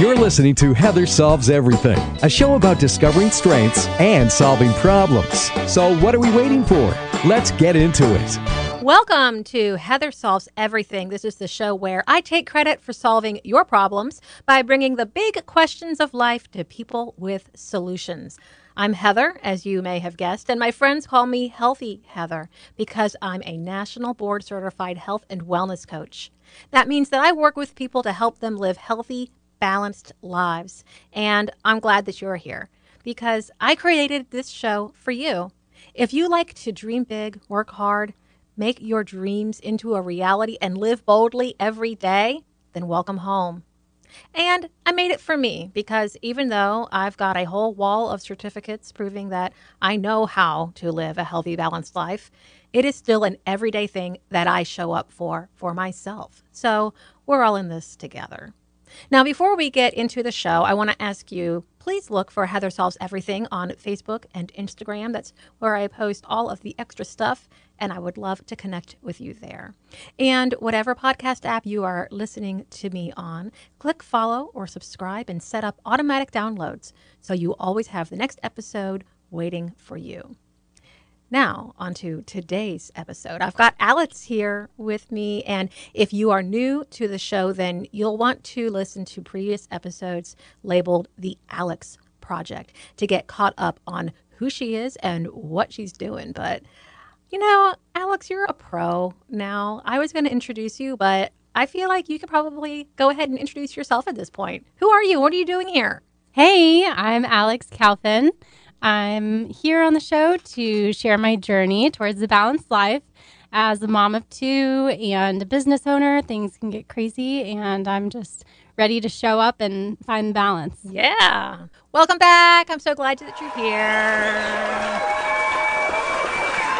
You're listening to Heather Solves Everything, a show about discovering strengths and solving problems. So, what are we waiting for? Let's get into it. Welcome to Heather Solves Everything. This is the show where I take credit for solving your problems by bringing the big questions of life to people with solutions. I'm Heather, as you may have guessed, and my friends call me Healthy Heather because I'm a national board certified health and wellness coach. That means that I work with people to help them live healthy, balanced lives. And I'm glad that you're here because I created this show for you. If you like to dream big, work hard, make your dreams into a reality, and live boldly every day, then welcome home. And I made it for me because even though I've got a whole wall of certificates proving that I know how to live a healthy, balanced life, it is still an everyday thing that I show up for for myself. So we're all in this together. Now, before we get into the show, I want to ask you please look for Heather Solves Everything on Facebook and Instagram. That's where I post all of the extra stuff, and I would love to connect with you there. And whatever podcast app you are listening to me on, click follow or subscribe and set up automatic downloads so you always have the next episode waiting for you. Now, on to today's episode. I've got Alex here with me, and if you are new to the show, then you'll want to listen to previous episodes labeled The Alex Project to get caught up on who she is and what she's doing. But, you know, Alex, you're a pro now. I was going to introduce you, but I feel like you could probably go ahead and introduce yourself at this point. Who are you? What are you doing here? Hey, I'm Alex Calfin. I'm here on the show to share my journey towards a balanced life. As a mom of two and a business owner, things can get crazy, and I'm just ready to show up and find balance. Yeah. Welcome back. I'm so glad that you're here.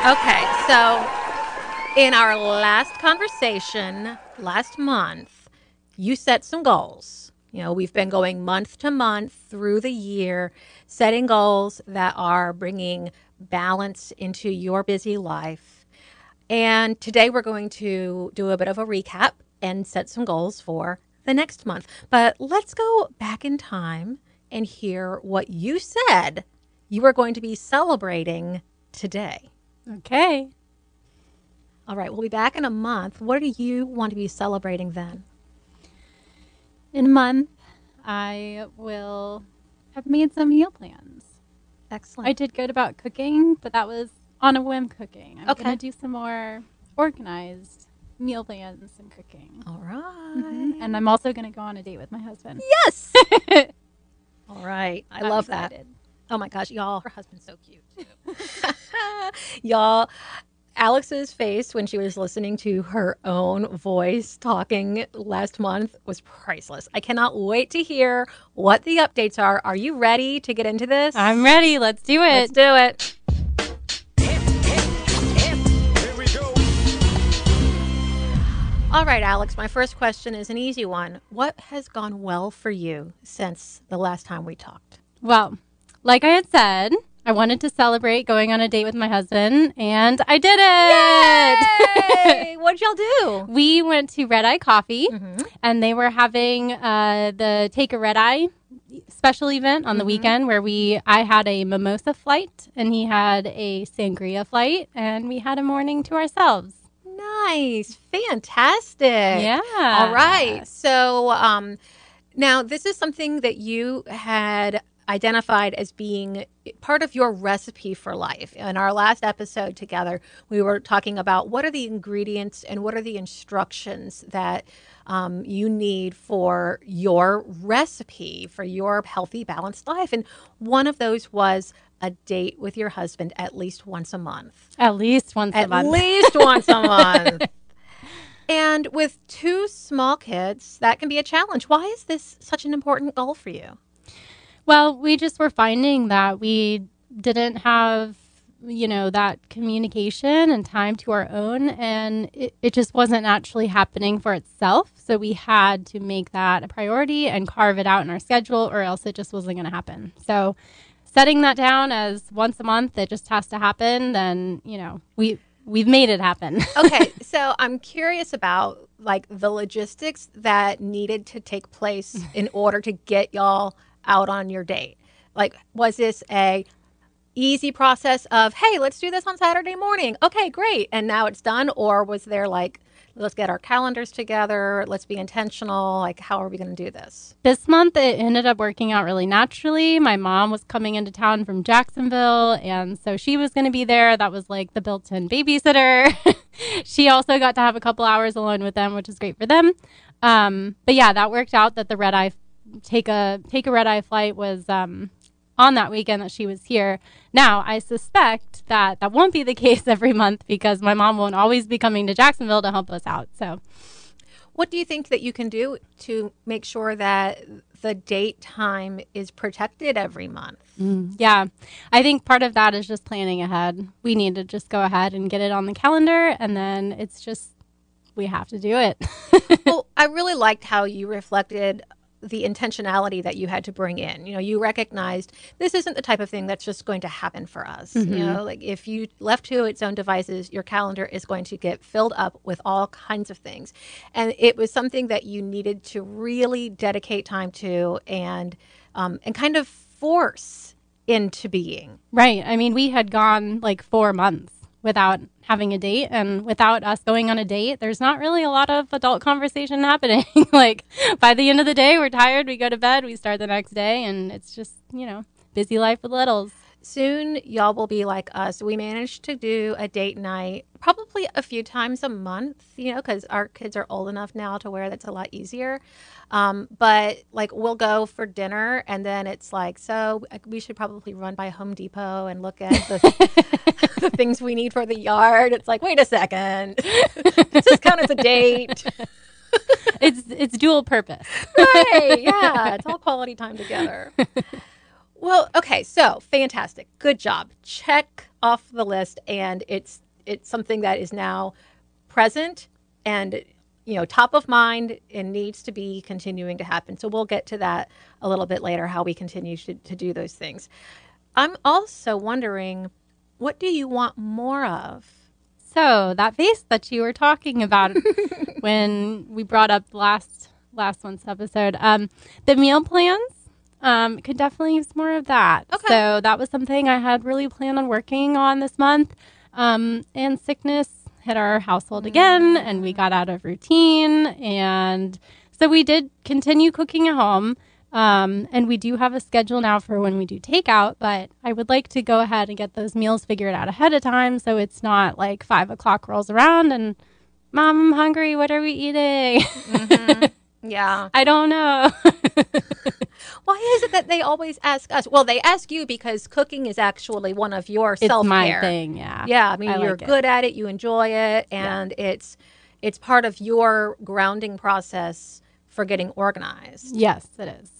Okay, so in our last conversation last month, you set some goals you know, we've been going month to month through the year, setting goals that are bringing balance into your busy life. And today we're going to do a bit of a recap and set some goals for the next month. But let's go back in time and hear what you said you are going to be celebrating today. Okay. All right, we'll be back in a month. What do you want to be celebrating then? in a month, I will have made some meal plans. Excellent. I did good about cooking, but that was on a whim cooking. I'm Okay. going to do some more organized meal plans and cooking. All right. Mhm. And I'm also going to go on a date with my husband. Yes. All right. I I'm love that. Oh my gosh, y'all. Her husband's so cute too. y'all, Alex's face when she was listening to her own voice talking last month was priceless. I cannot wait to hear what the updates are. Are you ready to get into this? I'm ready. Let's do it. Let's do it. All right, Alex, my first question is an easy one. What has gone well for you since the last time we talked? Well, like I had said, I wanted to celebrate going on a date with my husband, and I did it. Yay! What'd y'all do? we went to Red Eye Coffee, Mhm. and they were having uh, the Take a Red Eye special event on the Mhm. weekend where we I had a mimosa flight and he had a sangria flight, and we had a morning to ourselves. Nice. Fantastic. Yeah. All right. So, um, now this is something that you had identified as being part of your recipe for life. In our last episode together, we were talking about what are the ingredients and what are the instructions that um, you need for your recipe for your healthy, balanced life. And one of those was a date with your husband at least once a month At least once a month. at least once a month. And with two small kids, that can be a challenge. Why is this such an important goal for you? Well, we just were finding that we didn't have, you know, that communication and time to our own, and it, it just wasn't actually happening for itself. So we had to make that a priority and carve it out in our schedule, or else it just wasn't going to happen. So setting that down as once a month, it just has to happen, then, you know, we we've made it happen. okay, so I'm curious about like the logistics that needed to take place in order to get y'all out on your date. Like, was this a easy process of hey, let's do this on Saturday morning? Okay, great, and now it's done, or was there like let's get our calendars together. Let's be intentional. Like how are we going to do this? This month it ended up working out really naturally. My mom was coming into town from jacksonville and so she was going to be there. That was like the built-in babysitter. She also got to have a couple hours alone with them which is great for them. Um, but yeah that worked out that the red eye take a take a red eye flight was um, on that weekend that she was here. Now, I suspect that that won't be the case every month because my mom won't always be coming to Jacksonville to help us out. So, what do you think that you can do to make sure that the date time is protected every month? Mm, yeah, I think part of that is just planning ahead. We need to just go ahead and get it on the calendar, and then it's just we have to do it. well, I really liked how you reflected the intentionality that you had to bring in. You know, you recognized this isn't the type of thing that's just going to happen for us. Mm-hmm. You know, like if you left to its own devices, your calendar is going to get filled up with all kinds of things. And it was something that you needed to really dedicate time to and um, and kind of force into being. Right. I mean, we had gone like 4 months without having a date and without us going on a date there's not really a lot of adult conversation happening. Like by the end of the day we're tired we go to bed we start the next day and it's just you know busy life with littles soon y'all will be like us we managed to do a date night probably a few times a month you know because our kids are old enough now to where that's a lot easier um, but like we'll go for dinner and then it's like, so we should probably run by Home Depot and look at the, the things we need for the yard. It's like, wait a second, does this count as a date? it's it's dual purpose. right. Yeah. It's all quality time together. Well, okay, so fantastic. Good job. Check off the list and it's it's something that is now present and you know top of mind and needs to be continuing to happen so we'll get to that a little bit later how we continue to, to do those things i'm also wondering what do you want more of so that face that you were talking about when we brought up last last month's episode um, the meal plans um, could definitely use more of that okay. so that was something i had really planned on working on this month um, and sickness hit our household again and we got out of routine. And so we did continue cooking at home. Um, and we do have a schedule now for when we do takeout, but I would like to go ahead and get those meals figured out ahead of time so it's not like five o'clock rolls around and mom, I'm hungry. What are we eating? Mm-hmm. Yeah. I don't know. Why is it that they always ask us? Well, they ask you because cooking is actually one of your self care. my thing, yeah. Yeah, I mean, I you're like good at it, you enjoy it, and yeah. it's it's part of your grounding process for getting organized. Yes, it is.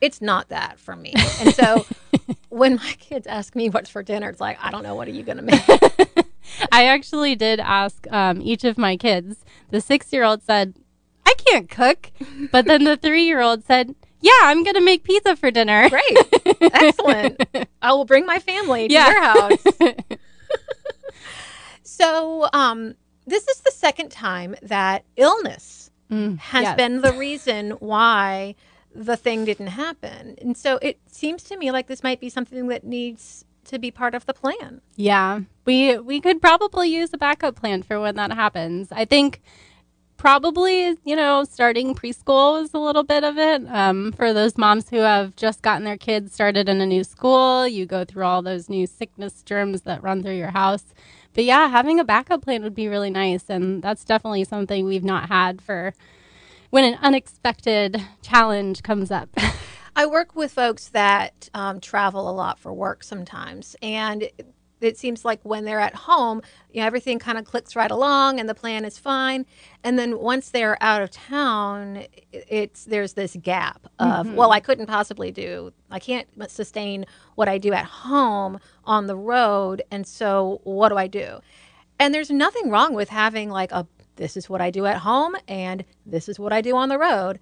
It's not that for me. And so when my kids ask me what's for dinner, it's like, I don't know, what are you going to make? I actually did ask um, each of my kids. The six year old said, I can't cook. But then the three year old said, Yeah, I'm going to make pizza for dinner. Great. Excellent. I will bring my family to yeah. your house. so, um, this is the second time that illness mm, has yes. been the reason why the thing didn't happen. And so it seems to me like this might be something that needs to be part of the plan. Yeah. We we could probably use a backup plan for when that happens. I think probably, you know, starting preschool is a little bit of it. Um, for those moms who have just gotten their kids started in a new school, you go through all those new sickness germs that run through your house. But yeah, having a backup plan would be really nice. And that's definitely something we've not had for when an unexpected challenge comes up. I work with folks that um, travel a lot for work sometimes. And it seems like when they're at home, you know, everything kind of clicks right along and the plan is fine. And then once they're out of town, it's there's this gap of mm-hmm. well, I couldn't possibly do, I can't sustain what I do at home on the road, and so what do I do? And there's nothing wrong with having like a this is what I do at home and this is what I do on the road.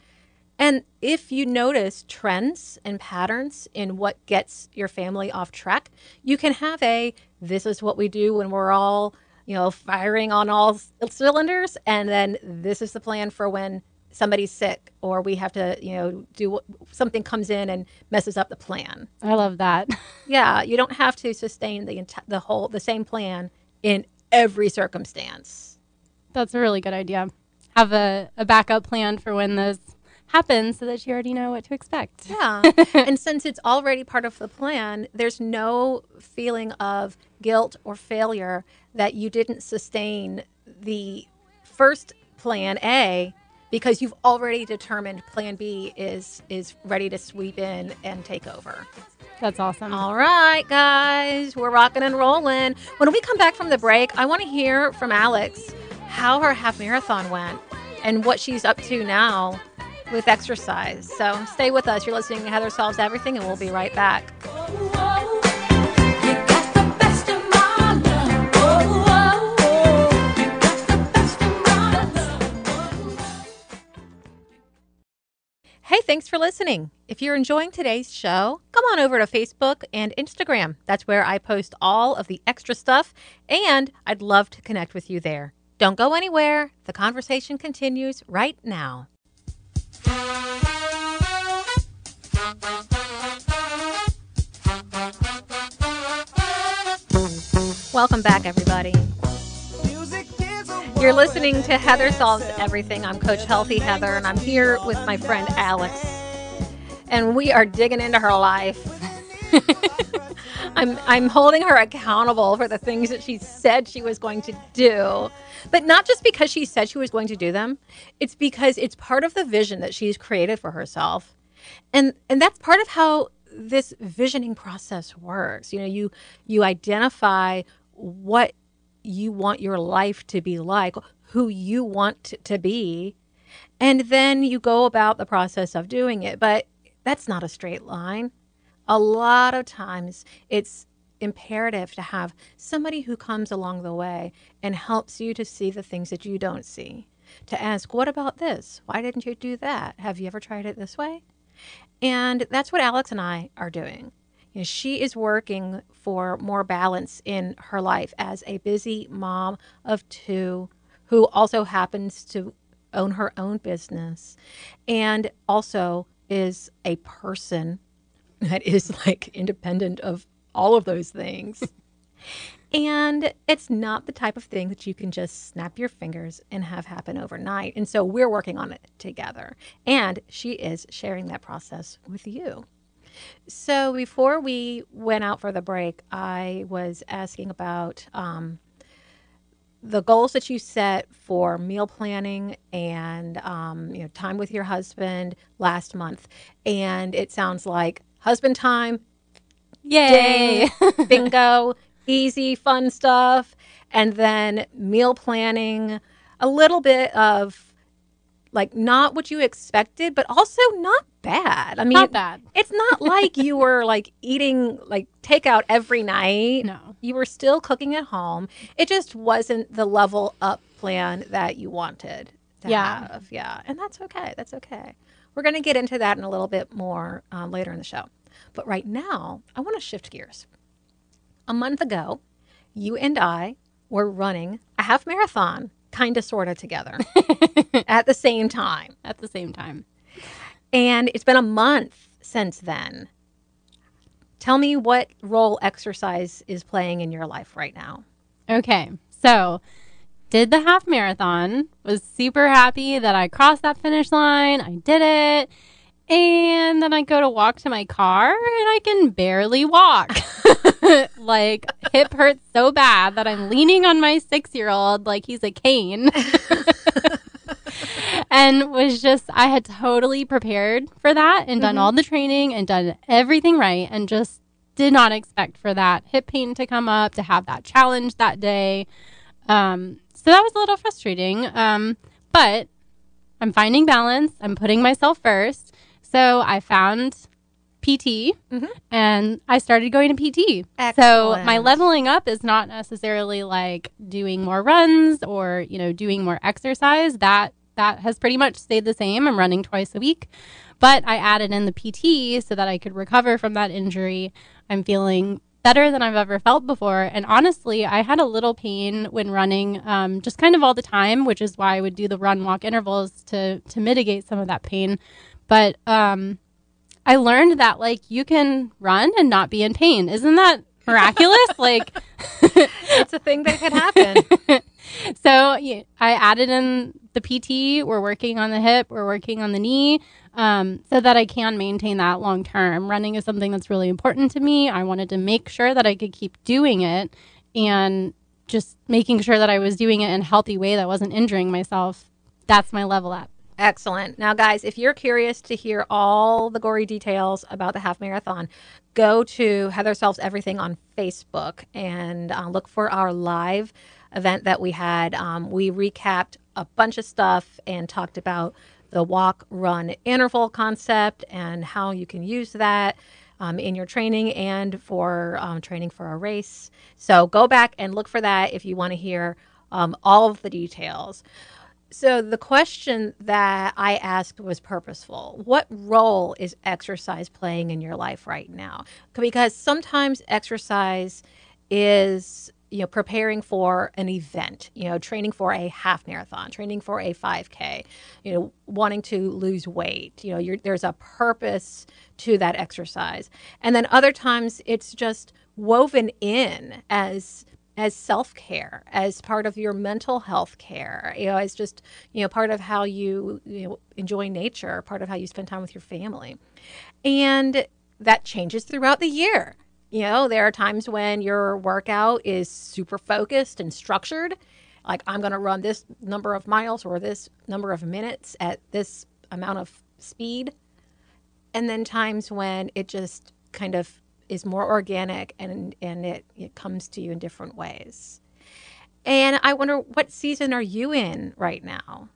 And if you notice trends and patterns in what gets your family off track, you can have a this is what we do when we're all you know, firing on all cylinders. And then this is the plan for when somebody's sick or we have to, you know, do something comes in and messes up the plan. I love that. Yeah, you don't have to sustain the enti- the whole the same plan in every circumstance. That's a really good idea. Have a, a backup plan for when this happens so that you already know what to expect. Yeah. and since it's already part of the plan, there's no feeling of guilt or failure that you didn't sustain the first plan A because you've already determined plan B is is ready to sweep in and take over. That's awesome. All right, guys, we're rocking and rolling. When we come back from the break, I want to hear from Alex how her half marathon went and what she's up to now with exercise. So stay with us. You're listening to Heather Solves Everything, and we'll be right back. Hey, thanks for listening. If you're enjoying today's show, come on over to Facebook and Instagram. That's where I post all of the extra stuff, and I'd love to connect with you there. Don't go anywhere. The conversation continues right now. Welcome back, everybody. You're listening to Heather Solves Everything. I'm Coach Healthy Heather, and I'm here with my friend Alex. And we are digging into her life. I'm I'm holding her accountable for the things that she said she was going to do. But not just because she said she was going to do them. It's because it's part of the vision that she's created for herself. And and that's part of how this visioning process works. You know, you you identify what you want your life to be like, who you want to be, and then you go about the process of doing it. But that's not a straight line. A lot of times it's imperative to have somebody who comes along the way and helps you to see the things that you don't see. To ask, what about this? Why didn't you do that? Have you ever tried it this way? And that's what Alex and I are doing. You know, she is working for more balance in her life as a busy mom of two who also happens to own her own business and also is a person that is like independent of all of those things. and it's not the type of thing that you can just snap your fingers and have happen overnight. And so we're working on it together. And she is sharing that process with you. So before we went out for the break, I was asking about um, the goals that you set for meal planning and um, you know time with your husband last month, and it sounds like husband time, Yay! ding, bingo, easy, fun stuff, and then meal planning, a little bit of like not what you expected, but also not bad. I mean, Not bad. it's not like you were like eating like takeout every night. No. You were still cooking at home. It just wasn't the level up plan that you wanted to Yeah. have. Yeah. And that's okay. That's okay. We're going to get into that in a little bit more um, later in the show. But right now, I want to shift gears. A month ago, you and I were running a half marathon, kind of, sort of together at the same time. At the same time. And it's been a month since then. Tell me what role exercise is playing in your life right now. Okay. So, did the half marathon, was super happy that I crossed that finish line. I did it. And then I go to walk to my car and I can barely walk. like, hip hurts so bad that I'm leaning on my six year old like he's a cane. and was just, I had totally prepared for that and done mm-hmm. all the training and done everything right and just did not expect for that hip pain to come up, to have that challenge that day. Um, so that was a little frustrating. Um, but I'm finding balance. I'm putting myself first. So I found PT and I started going to PT. So my leveling up is not necessarily like doing more runs or, you know, doing more exercise. That that has pretty much stayed the same. I'm running twice a week. But I added in the PT so that I could recover from that injury. I'm feeling better than I've ever felt before. And honestly, I had a little pain when running, um, just kind of all the time, which is why I would do the run walk intervals to to mitigate some of that pain. But um, I learned that like you can run and not be in pain. Isn't that miraculous? like it's a thing that could happen. so yeah, I added in the PT. We're working on the hip. We're working on the knee. Um, so that I can maintain that long term. Running is something that's really important to me. I wanted to make sure that I could keep doing it and just making sure that I was doing it in a healthy way that wasn't injuring myself. That's my level up. Excellent. Now, guys, if you're curious to hear all the gory details about the half marathon, go to Heather Solves Everything on Facebook and uh, look for our live event that we had. Um, we recapped a bunch of stuff and talked about the walk run interval concept and how you can use that um, in your training and for um, training for a race. So go back and look for that if you want to hear um, all of the details. So the question that I asked was purposeful. What role is exercise playing in your life right now? Because sometimes exercise is you know preparing for an event you know training for a half marathon training for a 5k you know wanting to lose weight you know there's a purpose to that exercise. And then other times it's just woven in as as self-care as part of your mental health care you know as just you know part of how you, you know, enjoy nature part of how you spend time with your family. And that changes throughout the year you know, there are times when your workout is super focused and structured. Like, I'm going to run this number of miles or this number of minutes at this amount of speed. And then times when it just kind of is more organic and, and it, it comes to you in different ways. And I wonder what season are you in right now?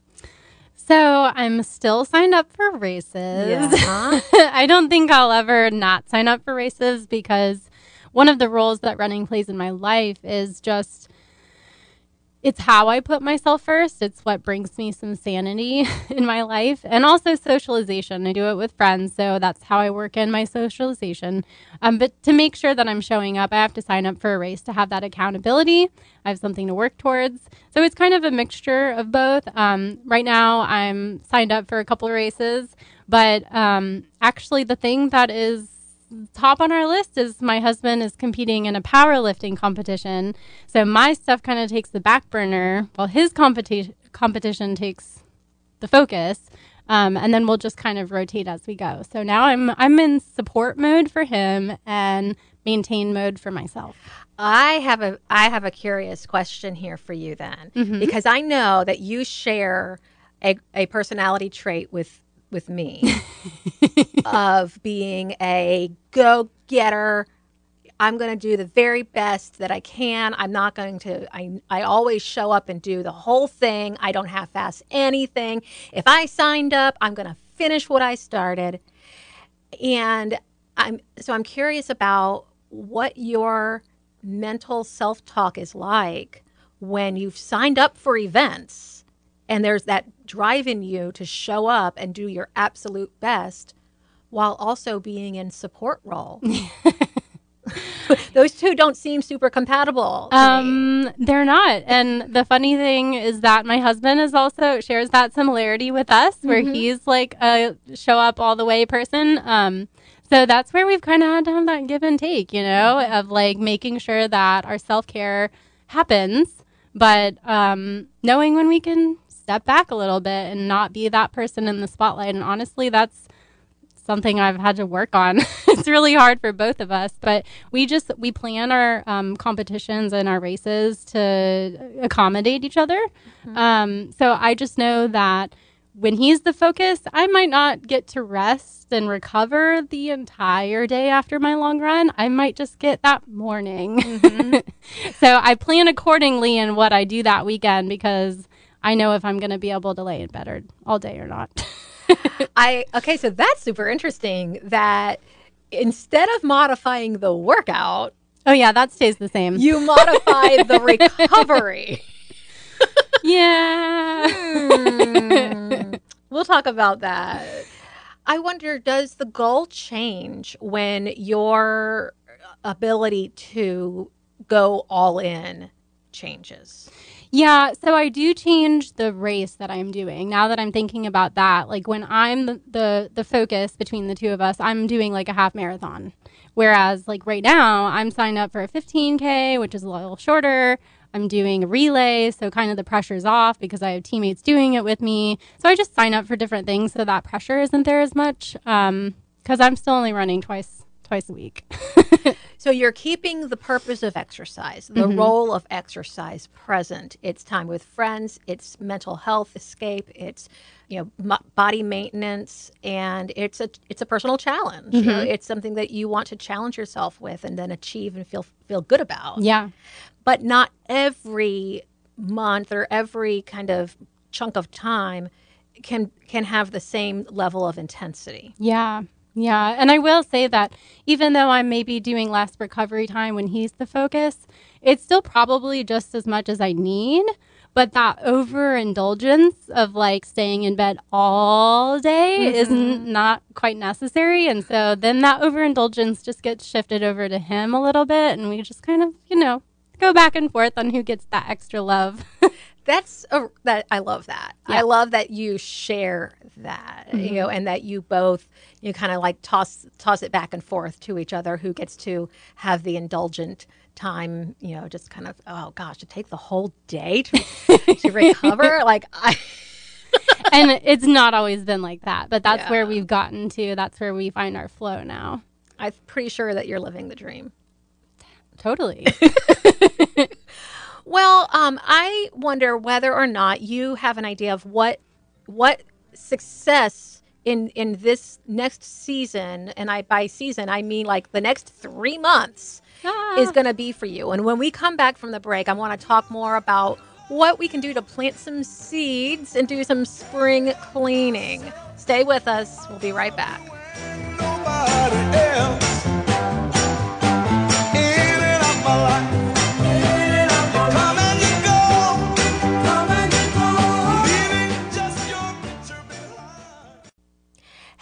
So I'm still signed up for races. Yeah. Uh-huh. I don't think I'll ever not sign up for races because one of the roles that running plays in my life is just it's how I put myself first. It's what brings me some sanity in my life and also socialization. I do it with friends, so that's how I work in my socialization. Um, but to make sure that I'm showing up, I have to sign up for a race to have that accountability. I have something to work towards. So it's kind of a mixture of both. Um, right now, I'm signed up for a couple of races, but um, actually, the thing that is top on our list is my husband is competing in a powerlifting competition. So my stuff kind of takes the back burner while his competition competition takes the focus. Um, and then we'll just kind of rotate as we go. So now I'm I'm in support mode for him and maintain mode for myself. I have a I have a curious question here for you then, mm-hmm. because I know that you share a, a personality trait with with me of being a go getter. I'm going to do the very best that I can. I'm not going to, I, I always show up and do the whole thing. I don't half ass anything. If I signed up, I'm going to finish what I started. And I'm, so I'm curious about what your mental self talk is like when you've signed up for events and there's that drive in you to show up and do your absolute best while also being in support role. Those two don't seem super compatible. Um, they're not. And the funny thing is that my husband is also shares that similarity with us, where mm-hmm. he's like a show up all the way person. Um, so that's where we've kind of had to have that give and take, you know, mm-hmm. of like making sure that our self care happens, but um, knowing when we can step back a little bit and not be that person in the spotlight. And honestly, that's something I've had to work on. it's really hard for both of us, but we just we plan our um, competitions and our races to accommodate each other. Mm-hmm. Um, so I just know that when he's the focus, I might not get to rest and recover the entire day after my long run. I might just get that morning. Mm-hmm. so I plan accordingly in what I do that weekend because I know if I'm going to be able to lay in bed all day or not. I okay, so that's super interesting that instead of modifying the workout, oh yeah, that stays the same. You modify the recovery. yeah. Hmm. We'll talk about that. I wonder does the goal change when you're ability to go all in changes. Yeah, so I do change the race that I'm doing. Now that I'm thinking about that, like when I'm the, the the focus between the two of us, I'm doing like a half marathon. Whereas like right now, I'm signed up for a 15k, which is a little shorter. I'm doing a relay, so kind of the pressure's off because I have teammates doing it with me. So I just sign up for different things so that pressure isn't there as much. Um, because I'm still only running twice twice a week. So you're keeping the purpose of exercise, the Mm-hmm. role of exercise present. It's time with friends, it's mental health escape, it's you know m- body maintenance, and it's a it's a personal challenge. You know, Mm-hmm. it's something that you want to challenge yourself with, and then achieve and feel feel good about. yeah. But not every month or every kind of chunk of time can can have the same level of intensity. Yeah. Yeah. And I will say that even though I'm maybe doing less recovery time when he's the focus, it's still probably just as much as I need. But that overindulgence of like staying in bed all day is not quite necessary. And so then that overindulgence just gets shifted over to him a little bit. And we just kind of, you know, go back and forth on who gets that extra love. That's a, that I love that. I Yeah. Mm-hmm. love that you share that, you know, and that you both you kind of like toss toss it back and forth to each other. Who gets to have the indulgent time? You know, just kind of oh gosh, to take the whole day to, to recover. Like I, and it's not always been like that. But that's where we've gotten to. That's where we find our flow now. I'm pretty sure that you're living the dream. Totally. Well, um, I wonder whether or not you have an idea of what what success in in this next season, and I by season I mean like the next three months Ah. is going to be for you. And when we come back from the break, I want to talk more about what we can do to plant some seeds and do some spring cleaning. Stay with us. We'll be right back. nobody else in and out my life.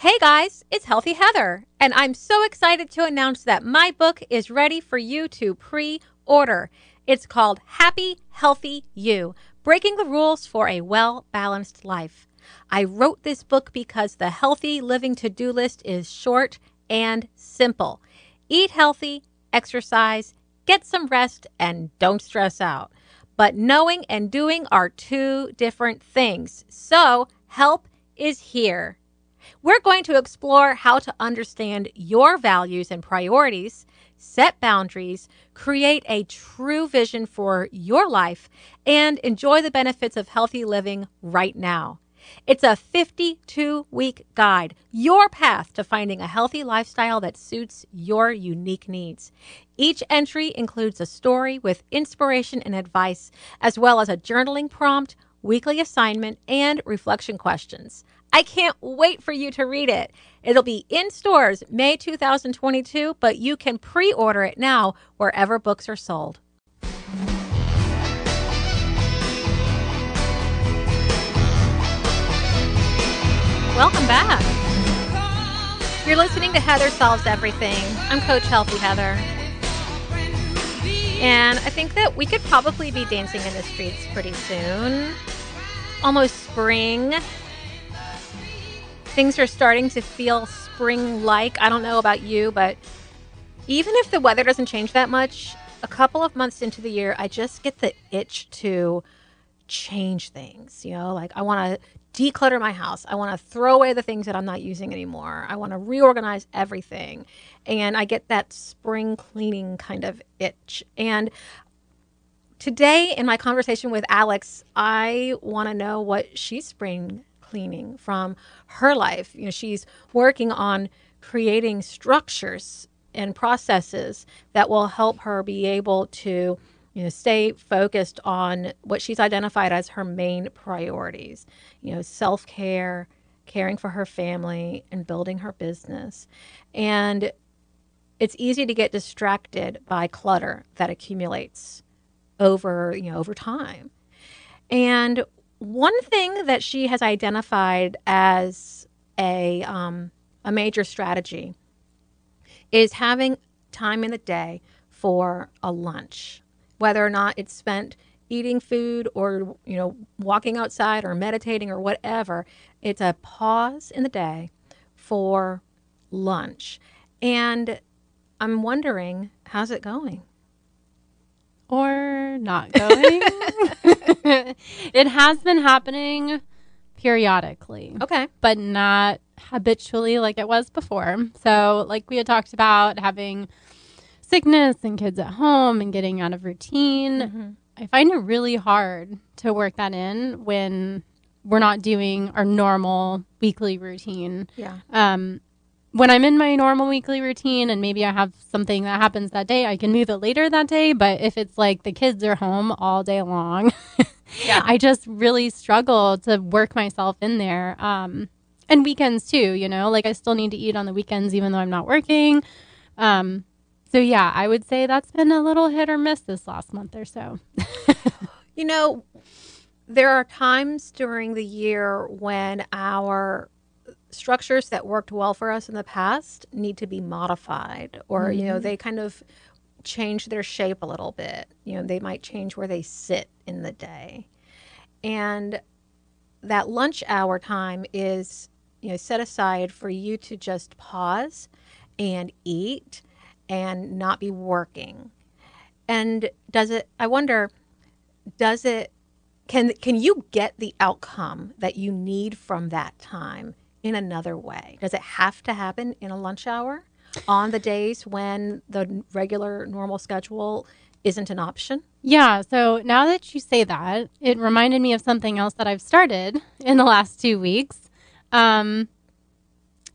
Hey guys, it's Healthy Heather, and I'm so excited to announce that my book is ready for you to pre order. It's called Happy Healthy You Breaking the Rules for a Well Balanced Life. I wrote this book because the healthy living to do list is short and simple. Eat healthy, exercise, get some rest, and don't stress out. But knowing and doing are two different things. So, help is here. We're going to explore how to understand your values and priorities, set boundaries, create a true vision for your life, and enjoy the benefits of healthy living right now. It's a 52 week guide, your path to finding a healthy lifestyle that suits your unique needs. Each entry includes a story with inspiration and advice, as well as a journaling prompt, weekly assignment, and reflection questions. I can't wait for you to read it. It'll be in stores May 2022, but you can pre order it now wherever books are sold. Welcome back. You're listening to Heather Solves Everything. I'm Coach Healthy Heather. And I think that we could probably be dancing in the streets pretty soon. Almost spring. Things are starting to feel spring like. I don't know about you, but even if the weather doesn't change that much, a couple of months into the year, I just get the itch to change things. You know, like I want to declutter my house. I want to throw away the things that I'm not using anymore. I want to reorganize everything. And I get that spring cleaning kind of itch. And today in my conversation with Alex, I want to know what she's spring cleaning from her life. You know, she's working on creating structures and processes that will help her be able to you know stay focused on what she's identified as her main priorities. You know self-care caring for her family and building her business. And it's easy to get distracted by clutter that accumulates over you know over time. And one thing that she has identified as a um, a major strategy is having time in the day for a lunch, whether or not it's spent eating food or you know walking outside or meditating or whatever. It's a pause in the day for lunch, and I'm wondering how's it going. Or not going. it has been happening periodically, Okay. but not habitually like it was before. So, like we had talked about having sickness and kids at home and getting out of routine, I find it really hard to work that in when we're not doing our normal weekly routine Yeah. um, when I'm in my normal weekly routine and maybe I have something that happens that day, I can move it later that day. But if it's like the kids are home all day long, Yeah. I just really struggle to work myself in there. Um, and weekends too, you know, like I still need to eat on the weekends even though I'm not working. Um, so yeah, I would say that's been a little hit or miss this last month or so. You know, there are times during the year when our structures that worked well for us in the past need to be modified or you know mm-hmm. they kind of change their shape a little bit. You know they might change where they sit in the day. And that lunch hour time is you know set aside for you to just pause and eat and not be working. And does it i wonder does it can can you get the outcome that you need from that time in another way does it have to happen in a lunch hour on the days when the regular normal schedule isn't an option Yeah. So now that you say that, it reminded me of something else that I've started in the last two weeks. Um,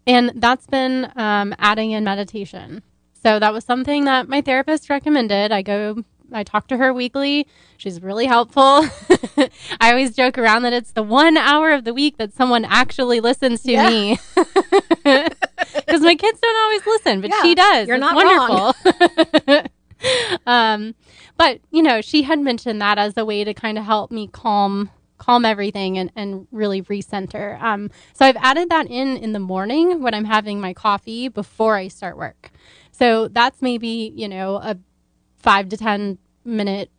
and that's been um, adding in meditation. So that was something that my therapist recommended. I go, I talk to her weekly. She's really helpful. I always joke around that it's the one hour of the week that someone actually listens to Yeah. me. Because my kids don't always listen, but Yeah, she does. you're It's not wrong. wonderful. um, but you know, she had mentioned that as a way to kind of help me calm calm everything and, and really recenter. Um, so I've added that in in the morning when I'm having my coffee before I start work. So that's maybe you know a five to ten minute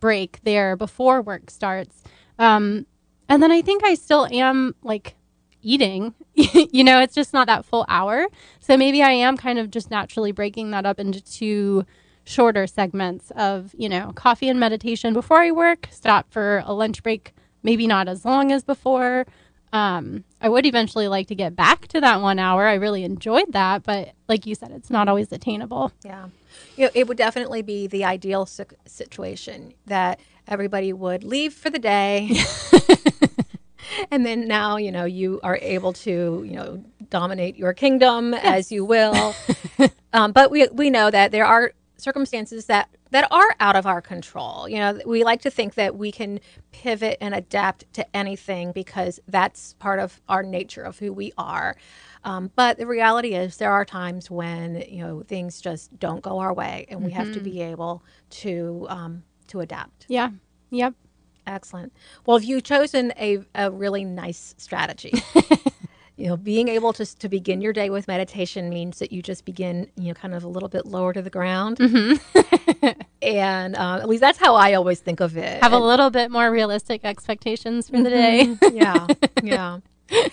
break there before work starts. Um, and then I think I still am like eating. you know, it's just not that full hour. So maybe I am kind of just naturally breaking that up into two shorter segments of, you know, coffee and meditation before I work, stop for a lunch break, maybe not as long as before. Um, I would eventually like to get back to that one hour. I really enjoyed that, but like you said, it's not always attainable. Yeah. You know, it would definitely be the ideal situation that everybody would leave for the day. and then now, you know, you are able to, you know, dominate your kingdom as you will. um, but we, we know that there are circumstances that, that are out of our control. You know, we like to think that we can pivot and adapt to anything because that's part of our nature of who we are. Um, but the reality is, there are times when you know things just don't go our way, and we have to be able to um, to adapt. Yeah. Yep. Excellent. Well, if you've chosen a, a really nice strategy, you know, being able to to begin your day with meditation means that you just begin, you know, kind of a little bit lower to the ground, and uh, at least that's how I always think of it. Have a little bit more realistic expectations for the day. yeah, yeah.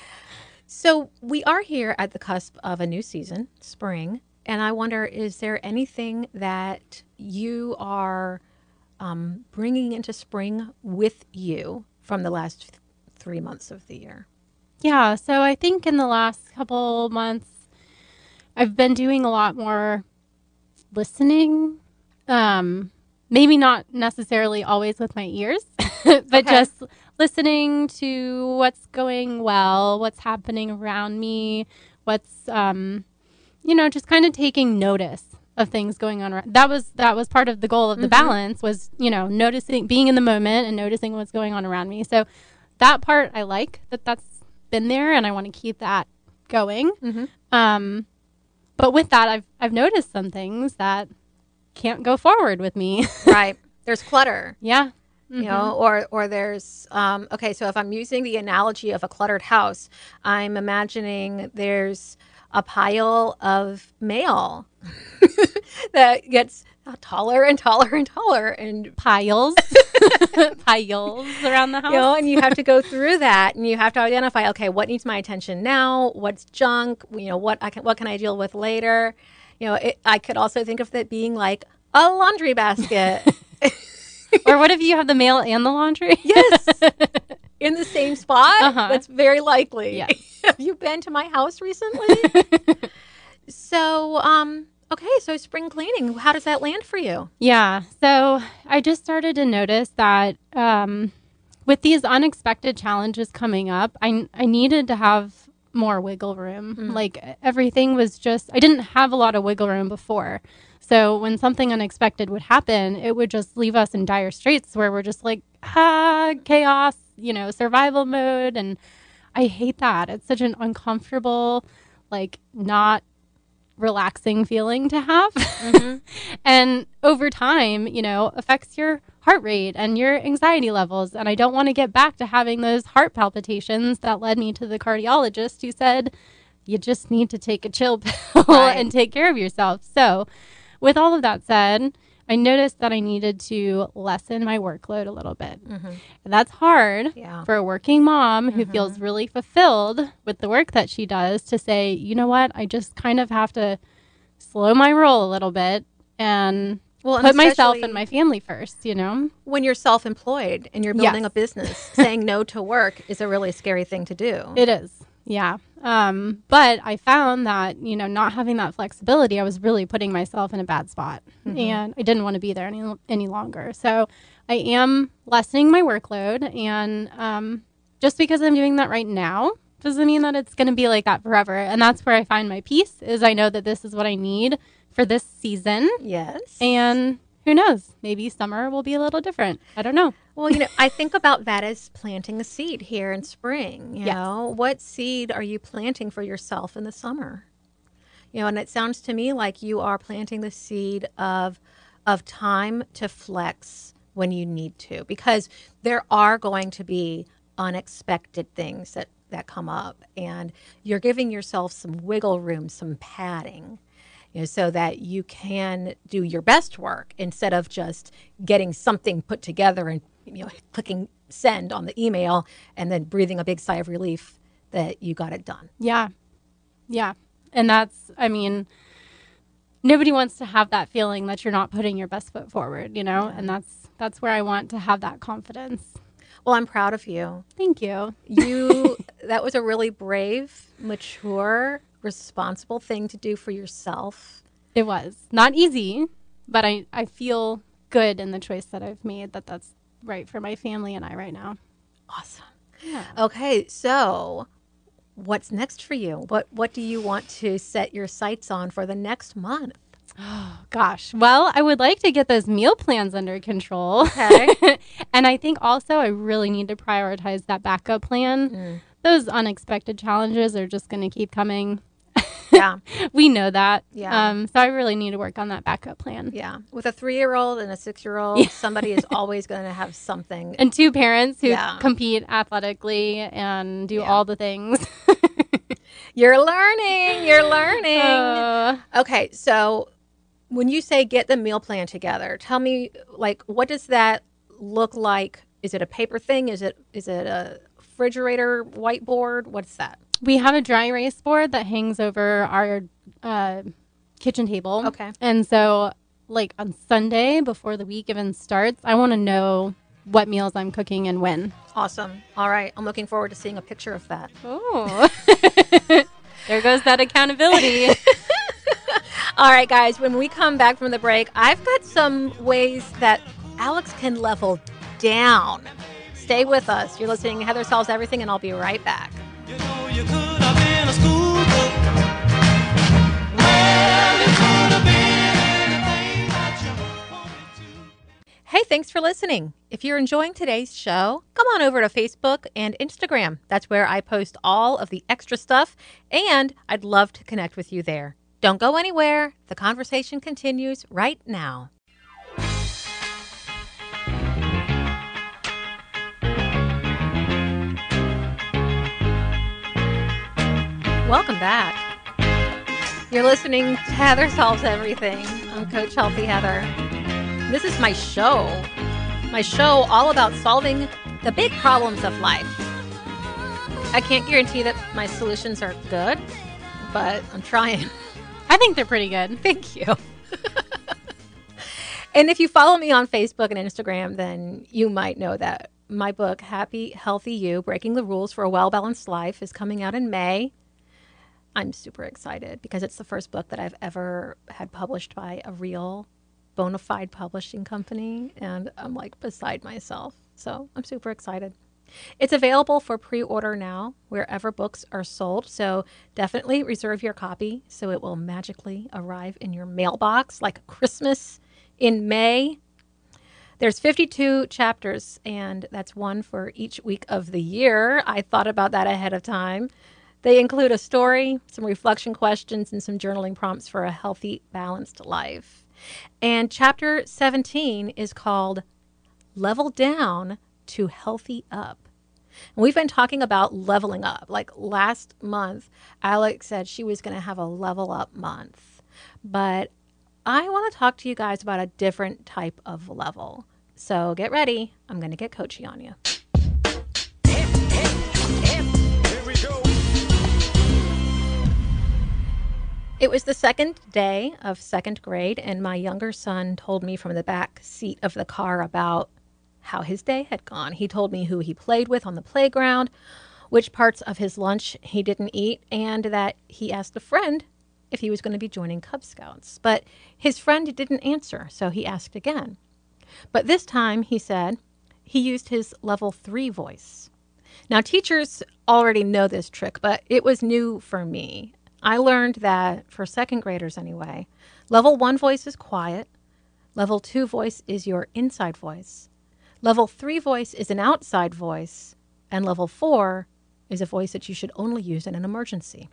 So we are here at the cusp of a new season, spring, and I wonder: is there anything that you are um, bringing into spring with you from the last th- three months of the year? Yeah, so I think in the last couple months, I've been doing a lot more listening. Um, maybe not necessarily always with my ears, but Okay. just listening to what's going well, what's happening around me, what's um, you know, just kind of taking notice of things going on. Around. That was that was part of the goal of the balance was you know noticing, being in the moment, and noticing what's going on around me. So that part I like that that's been there, and I want to keep that going. Um, but with that, I've I've noticed some things that can't go forward with me. Right. There's clutter. yeah, You know, or or there's um, okay. So if I'm using the analogy of a cluttered house, I'm imagining there's a pile of mail that gets taller and taller and taller, and Piles, piles around the house. you know, and you have to go through that, and you have to identify, okay, what needs my attention now? What's junk? You know, what I can, what can I deal with later? You know, it, I could also think of it being like a laundry basket. Or what if you have the mail and the laundry? yes, in the same spot. Uh-huh. That's very likely. Yeah. have you been to my house recently? so, um, okay, so spring cleaning. How does that land for you? Yeah. So I just started to notice that um, with these unexpected challenges coming up, I, I needed to have more wiggle room. Like everything was just, I didn't have a lot of wiggle room before. So when something unexpected would happen, it would just leave us in dire straits where we're just like, ah, chaos, you know, survival mode. And I hate that. It's such an uncomfortable, like, not relaxing feeling to have. and over time, you know, affects your heart rate and your anxiety levels. And I don't want to get back to having those heart palpitations that led me to the cardiologist who said, you just need to take a chill pill Right. and take care of yourself. So, with all of that said, I noticed that I needed to lessen my workload a little bit. Mm-hmm. And that's hard Yeah. for a working mom who feels mm-hmm. really fulfilled with the work that she does to say, you know what, I just kind of have to slow my roll a little bit and Well, and put myself and my family first, you know? when you're self-employed and you're building Yes. a business, saying no to work is a really scary thing to do. It is. Yeah. Um, but I found that, you know, not having that flexibility, I was really putting myself in a bad spot and I didn't want to be there any, any longer. So I am lessening my workload. And um, just because I'm doing that right now doesn't mean that it's going to be like that forever. And that's where I find my peace is I know that this is what I need for this season. yes. And who knows? Maybe summer will be a little different. I don't know. well, you know, I think about that as planting a seed here in spring. You Yes. know, what seed are you planting for yourself in the summer? You know, and it sounds to me like you are planting the seed of of time to flex when you need to, because there are going to be unexpected things that that come up, and you're giving yourself some wiggle room, some padding. You know, so that you can do your best work instead of just getting something put together and you know clicking send on the email and then breathing a big sigh of relief that you got it done. Yeah. Yeah. And that's, I mean, nobody wants to have that feeling that you're not putting your best foot forward, you know? And that's, that's where I want to have that confidence. Well, I'm proud of you. Thank you. You that was a really brave, mature, responsible thing to do for yourself. It was not easy, but I, I feel good in the choice that I've made that that's right for my family and I right now. Awesome. Yeah. Okay, so what's next for you? What what do you want to set your sights on for the next month? Oh gosh. Well, I would like to get those meal plans under control. Okay. and I think also I really need to prioritize that backup plan. Mm. Those unexpected challenges are just going to keep coming. Yeah. We know that. Yeah. Um, so I really need to work on that backup plan. Yeah. With a three year old and a six year old, somebody is always going to have something. And two parents who Yeah. compete athletically and do Yeah. all the things. You're learning. You're learning. Uh, okay. So when you say get the meal plan together, tell me, like, what does that look like? Is it a paper thing? Is it is it a refrigerator whiteboard? What's that? We have a dry erase board that hangs over our uh, kitchen table. Okay. And so, like on Sunday before the week even starts, I want to know what meals I'm cooking and when. Awesome. All right. I'm looking forward to seeing a picture of that. Oh. there goes that accountability. All right, guys, when we come back from the break, I've got some ways that Alex can level down. Stay with us. You're listening to Heather Solves Everything, and I'll be right back. Hey, thanks for listening. If you're enjoying today's show, come on over to Facebook and Instagram. That's where I post all of the extra stuff, and I'd love to connect with you there. Don't go anywhere. The conversation continues right now. Welcome back. You're listening to Heather Solves Everything. I'm Coach Healthy Heather. This is my show. My show all about solving the big problems of life. I can't guarantee that my solutions are good, but I'm trying. I think they're pretty good. Thank you. and if you follow me on Facebook and Instagram, then you might know that my book, Happy Healthy You Breaking the Rules for a Well Balanced Life, is coming out in May. I'm super excited because it's the first book that I've ever had published by a real bona fide publishing company. And I'm like beside myself. So I'm super excited. It's available for pre order now wherever books are sold. So definitely reserve your copy so it will magically arrive in your mailbox like Christmas in May. There's 52 chapters, and that's one for each week of the year. I thought about that ahead of time. They include a story, some reflection questions, and some journaling prompts for a healthy, balanced life. And chapter 17 is called Level Down to Healthy Up. And we've been talking about leveling up. Like last month, Alex said she was going to have a level up month. But I want to talk to you guys about a different type of level. So get ready. I'm going to get coachy on you. It was the second day of second grade, and my younger son told me from the back seat of the car about how his day had gone. He told me who he played with on the playground, which parts of his lunch he didn't eat, and that he asked a friend if he was going to be joining Cub Scouts. But his friend didn't answer, so he asked again. But this time, he said, he used his level three voice. Now, teachers already know this trick, but it was new for me. I learned that for second graders anyway, level one voice is quiet, level two voice is your inside voice, level three voice is an outside voice, and level four is a voice that you should only use in an emergency.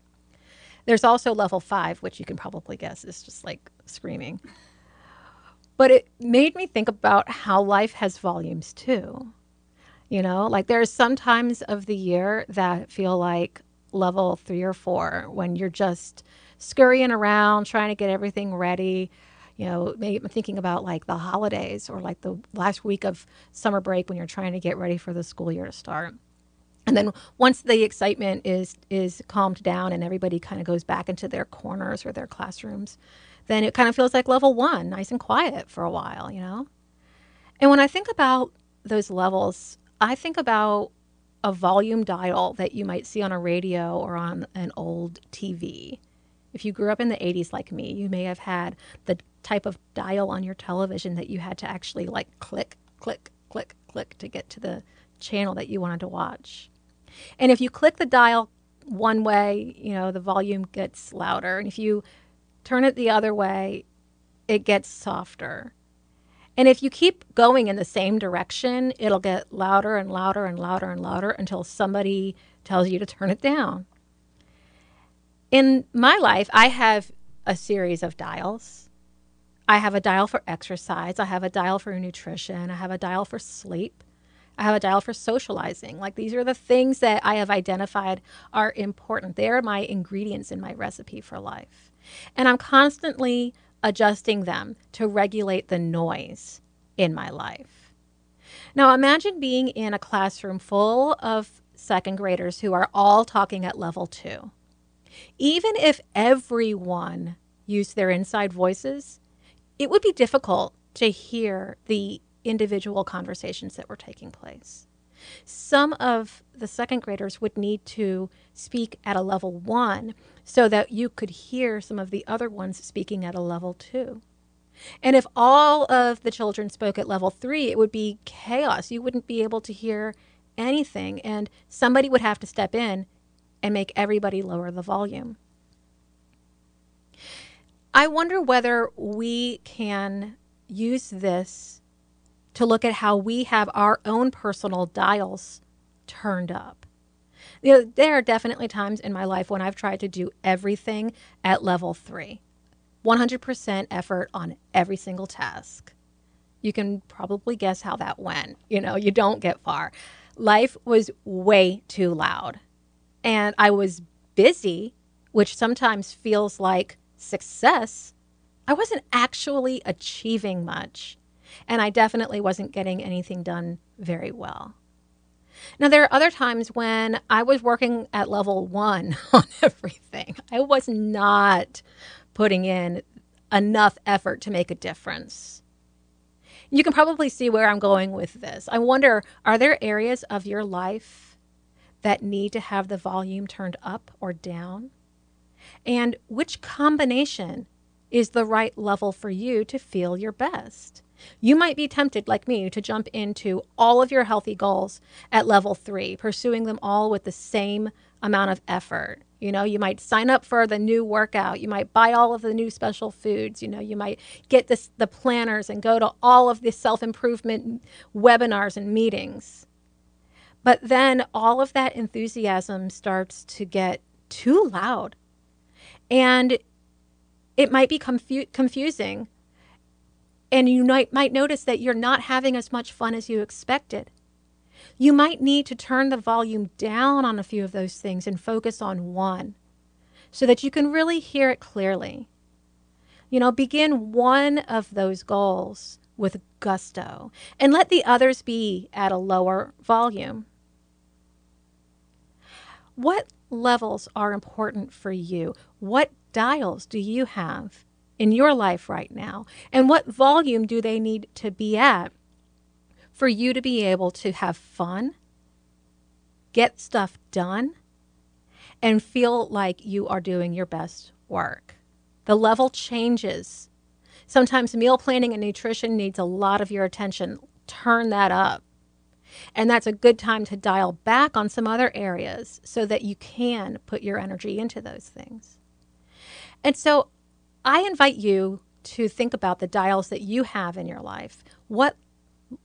There's also level five, which you can probably guess is just like screaming. But it made me think about how life has volumes too. You know, like there's some times of the year that feel like level three or four when you're just scurrying around trying to get everything ready. You know, maybe thinking about like the holidays or like the last week of summer break when you're trying to get ready for the school year to start. And then once the excitement is is calmed down and everybody kind of goes back into their corners or their classrooms, then it kind of feels like level 1, nice and quiet for a while, you know? And when I think about those levels, I think about a volume dial that you might see on a radio or on an old TV. If you grew up in the 80s like me, you may have had the type of dial on your television that you had to actually like click, click, click, click to get to the channel that you wanted to watch. And if you click the dial one way, you know, the volume gets louder. And if you turn it the other way, it gets softer. And if you keep going in the same direction, it'll get louder and louder and louder and louder until somebody tells you to turn it down. In my life, I have a series of dials. I have a dial for exercise, I have a dial for nutrition, I have a dial for sleep, I have a dial for socializing. Like these are the things that I have identified are important. They are my ingredients in my recipe for life. And I'm constantly adjusting them to regulate the noise in my life. Now, imagine being in a classroom full of second graders who are all talking at level two. Even if everyone used their inside voices, it would be difficult to hear the individual conversations that were taking place. Some of the second graders would need to speak at a level one so that you could hear some of the other ones speaking at a level two. And if all of the children spoke at level three, it would be chaos. You wouldn't be able to hear anything, and somebody would have to step in and make everybody lower the volume. I wonder whether we can use this to look at how we have our own personal dials turned up. You know, there are definitely times in my life when I've tried to do everything at level three 100% effort on every single task. You can probably guess how that went. You know, you don't get far. Life was way too loud. And I was busy, which sometimes feels like success, I wasn't actually achieving much. And I definitely wasn't getting anything done very well. Now, there are other times when I was working at level one on everything. I was not putting in enough effort to make a difference. You can probably see where I'm going with this. I wonder are there areas of your life that need to have the volume turned up or down? And which combination is the right level for you to feel your best? You might be tempted, like me, to jump into all of your healthy goals at level three, pursuing them all with the same amount of effort. You know, you might sign up for the new workout. You might buy all of the new special foods. You know, you might get this, the planners and go to all of the self improvement webinars and meetings. But then all of that enthusiasm starts to get too loud. And it might be confu- confusing. And you might, might notice that you're not having as much fun as you expected. You might need to turn the volume down on a few of those things and focus on one so that you can really hear it clearly. You know, begin one of those goals with gusto and let the others be at a lower volume. What levels are important for you? What dials do you have in your life right now? And what volume do they need to be at for you to be able to have fun, get stuff done, and feel like you are doing your best work? The level changes. Sometimes meal planning and nutrition needs a lot of your attention. Turn that up. And that's a good time to dial back on some other areas so that you can put your energy into those things. And so I invite you to think about the dials that you have in your life. What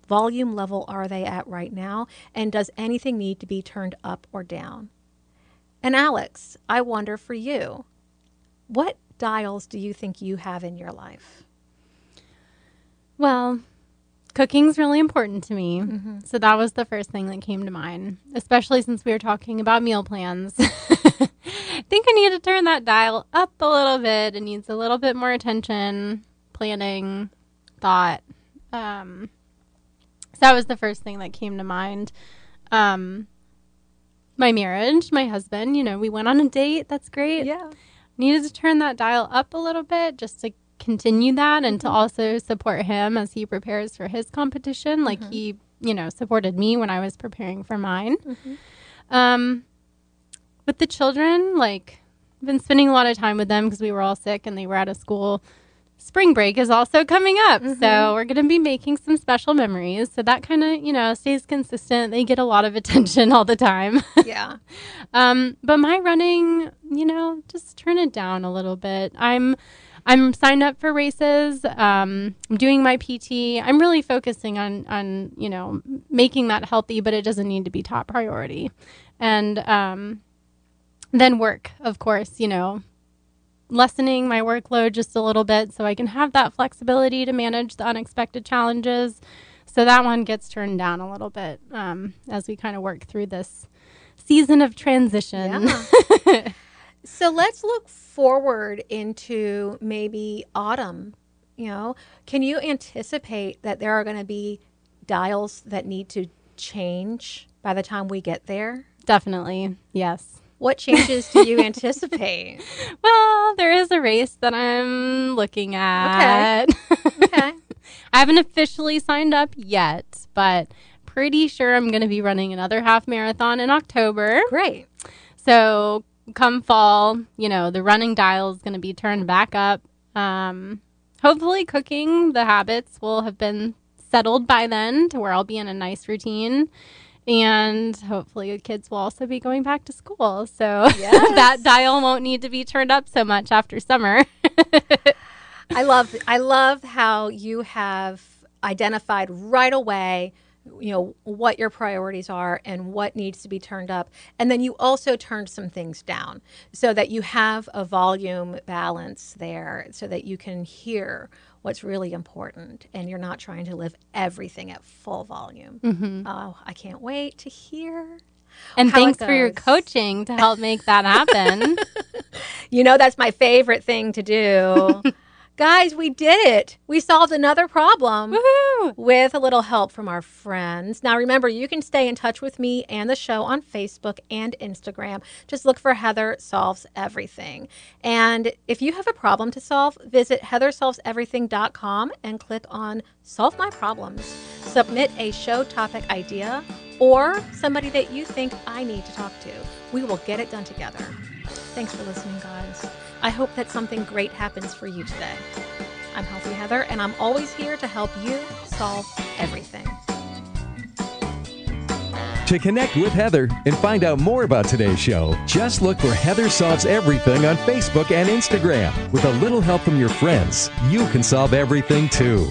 volume level are they at right now? And does anything need to be turned up or down? And Alex, I wonder for you, what dials do you think you have in your life? Well, cooking's really important to me. Mm-hmm. So that was the first thing that came to mind, especially since we were talking about meal plans. I think I need to turn that dial up a little bit. It needs a little bit more attention, planning, thought. Um, so that was the first thing that came to mind. Um, my marriage, my husband, you know, we went on a date. That's great Yeah. needed to turn that dial up a little bit just to continue that and to also support him as he prepares for his competition like he you know supported me when i was preparing for mine um with the children like i've been spending a lot of time with them because we were all sick and they were out of school spring break is also coming up so we're going to be making some special memories so that kind of you know stays consistent they get a lot of attention all the time Yeah. um, but my running, you know, just turn it down a little bit. I'm I'm signed up for races. Um, I'm doing my PT. I'm really focusing on on you know making that healthy, but it doesn't need to be top priority. And um, then work, of course. You know, lessening my workload just a little bit so I can have that flexibility to manage the unexpected challenges. So that one gets turned down a little bit um, as we kind of work through this season of transition. Yeah. so let's look forward into maybe autumn. You know, can you anticipate that there are going to be dials that need to change by the time we get there? Definitely, yes. What changes do you anticipate? Well, there is a race that I'm looking at. Okay. I haven't officially signed up yet, but pretty sure I'm going to be running another half marathon in October. Great. So come fall, you know, the running dial is going to be turned back up. Um, hopefully, cooking the habits will have been settled by then to where I'll be in a nice routine. And hopefully, the kids will also be going back to school. So Yes. that dial won't need to be turned up so much after summer. I love I love how you have identified right away you know what your priorities are and what needs to be turned up and then you also turned some things down so that you have a volume balance there so that you can hear what's really important and you're not trying to live everything at full volume mm-hmm. oh i can't wait to hear and thanks for your coaching to help make that happen. You know, that's my favorite thing to do. Guys, we did it. We solved another problem Woohoo! with a little help from our friends. Now, remember, you can stay in touch with me and the show on Facebook and Instagram. Just look for Heather Solves Everything. And if you have a problem to solve, visit heathersolveseverything.com and click on Solve My Problems. Submit a show topic idea or somebody that you think I need to talk to. We will get it done together. Thanks for listening, guys. I hope that something great happens for you today. I'm Healthy Heather, and I'm always here to help you solve everything. To connect with Heather and find out more about today's show, just look for Heather Solves Everything on Facebook and Instagram. With a little help from your friends, you can solve everything too.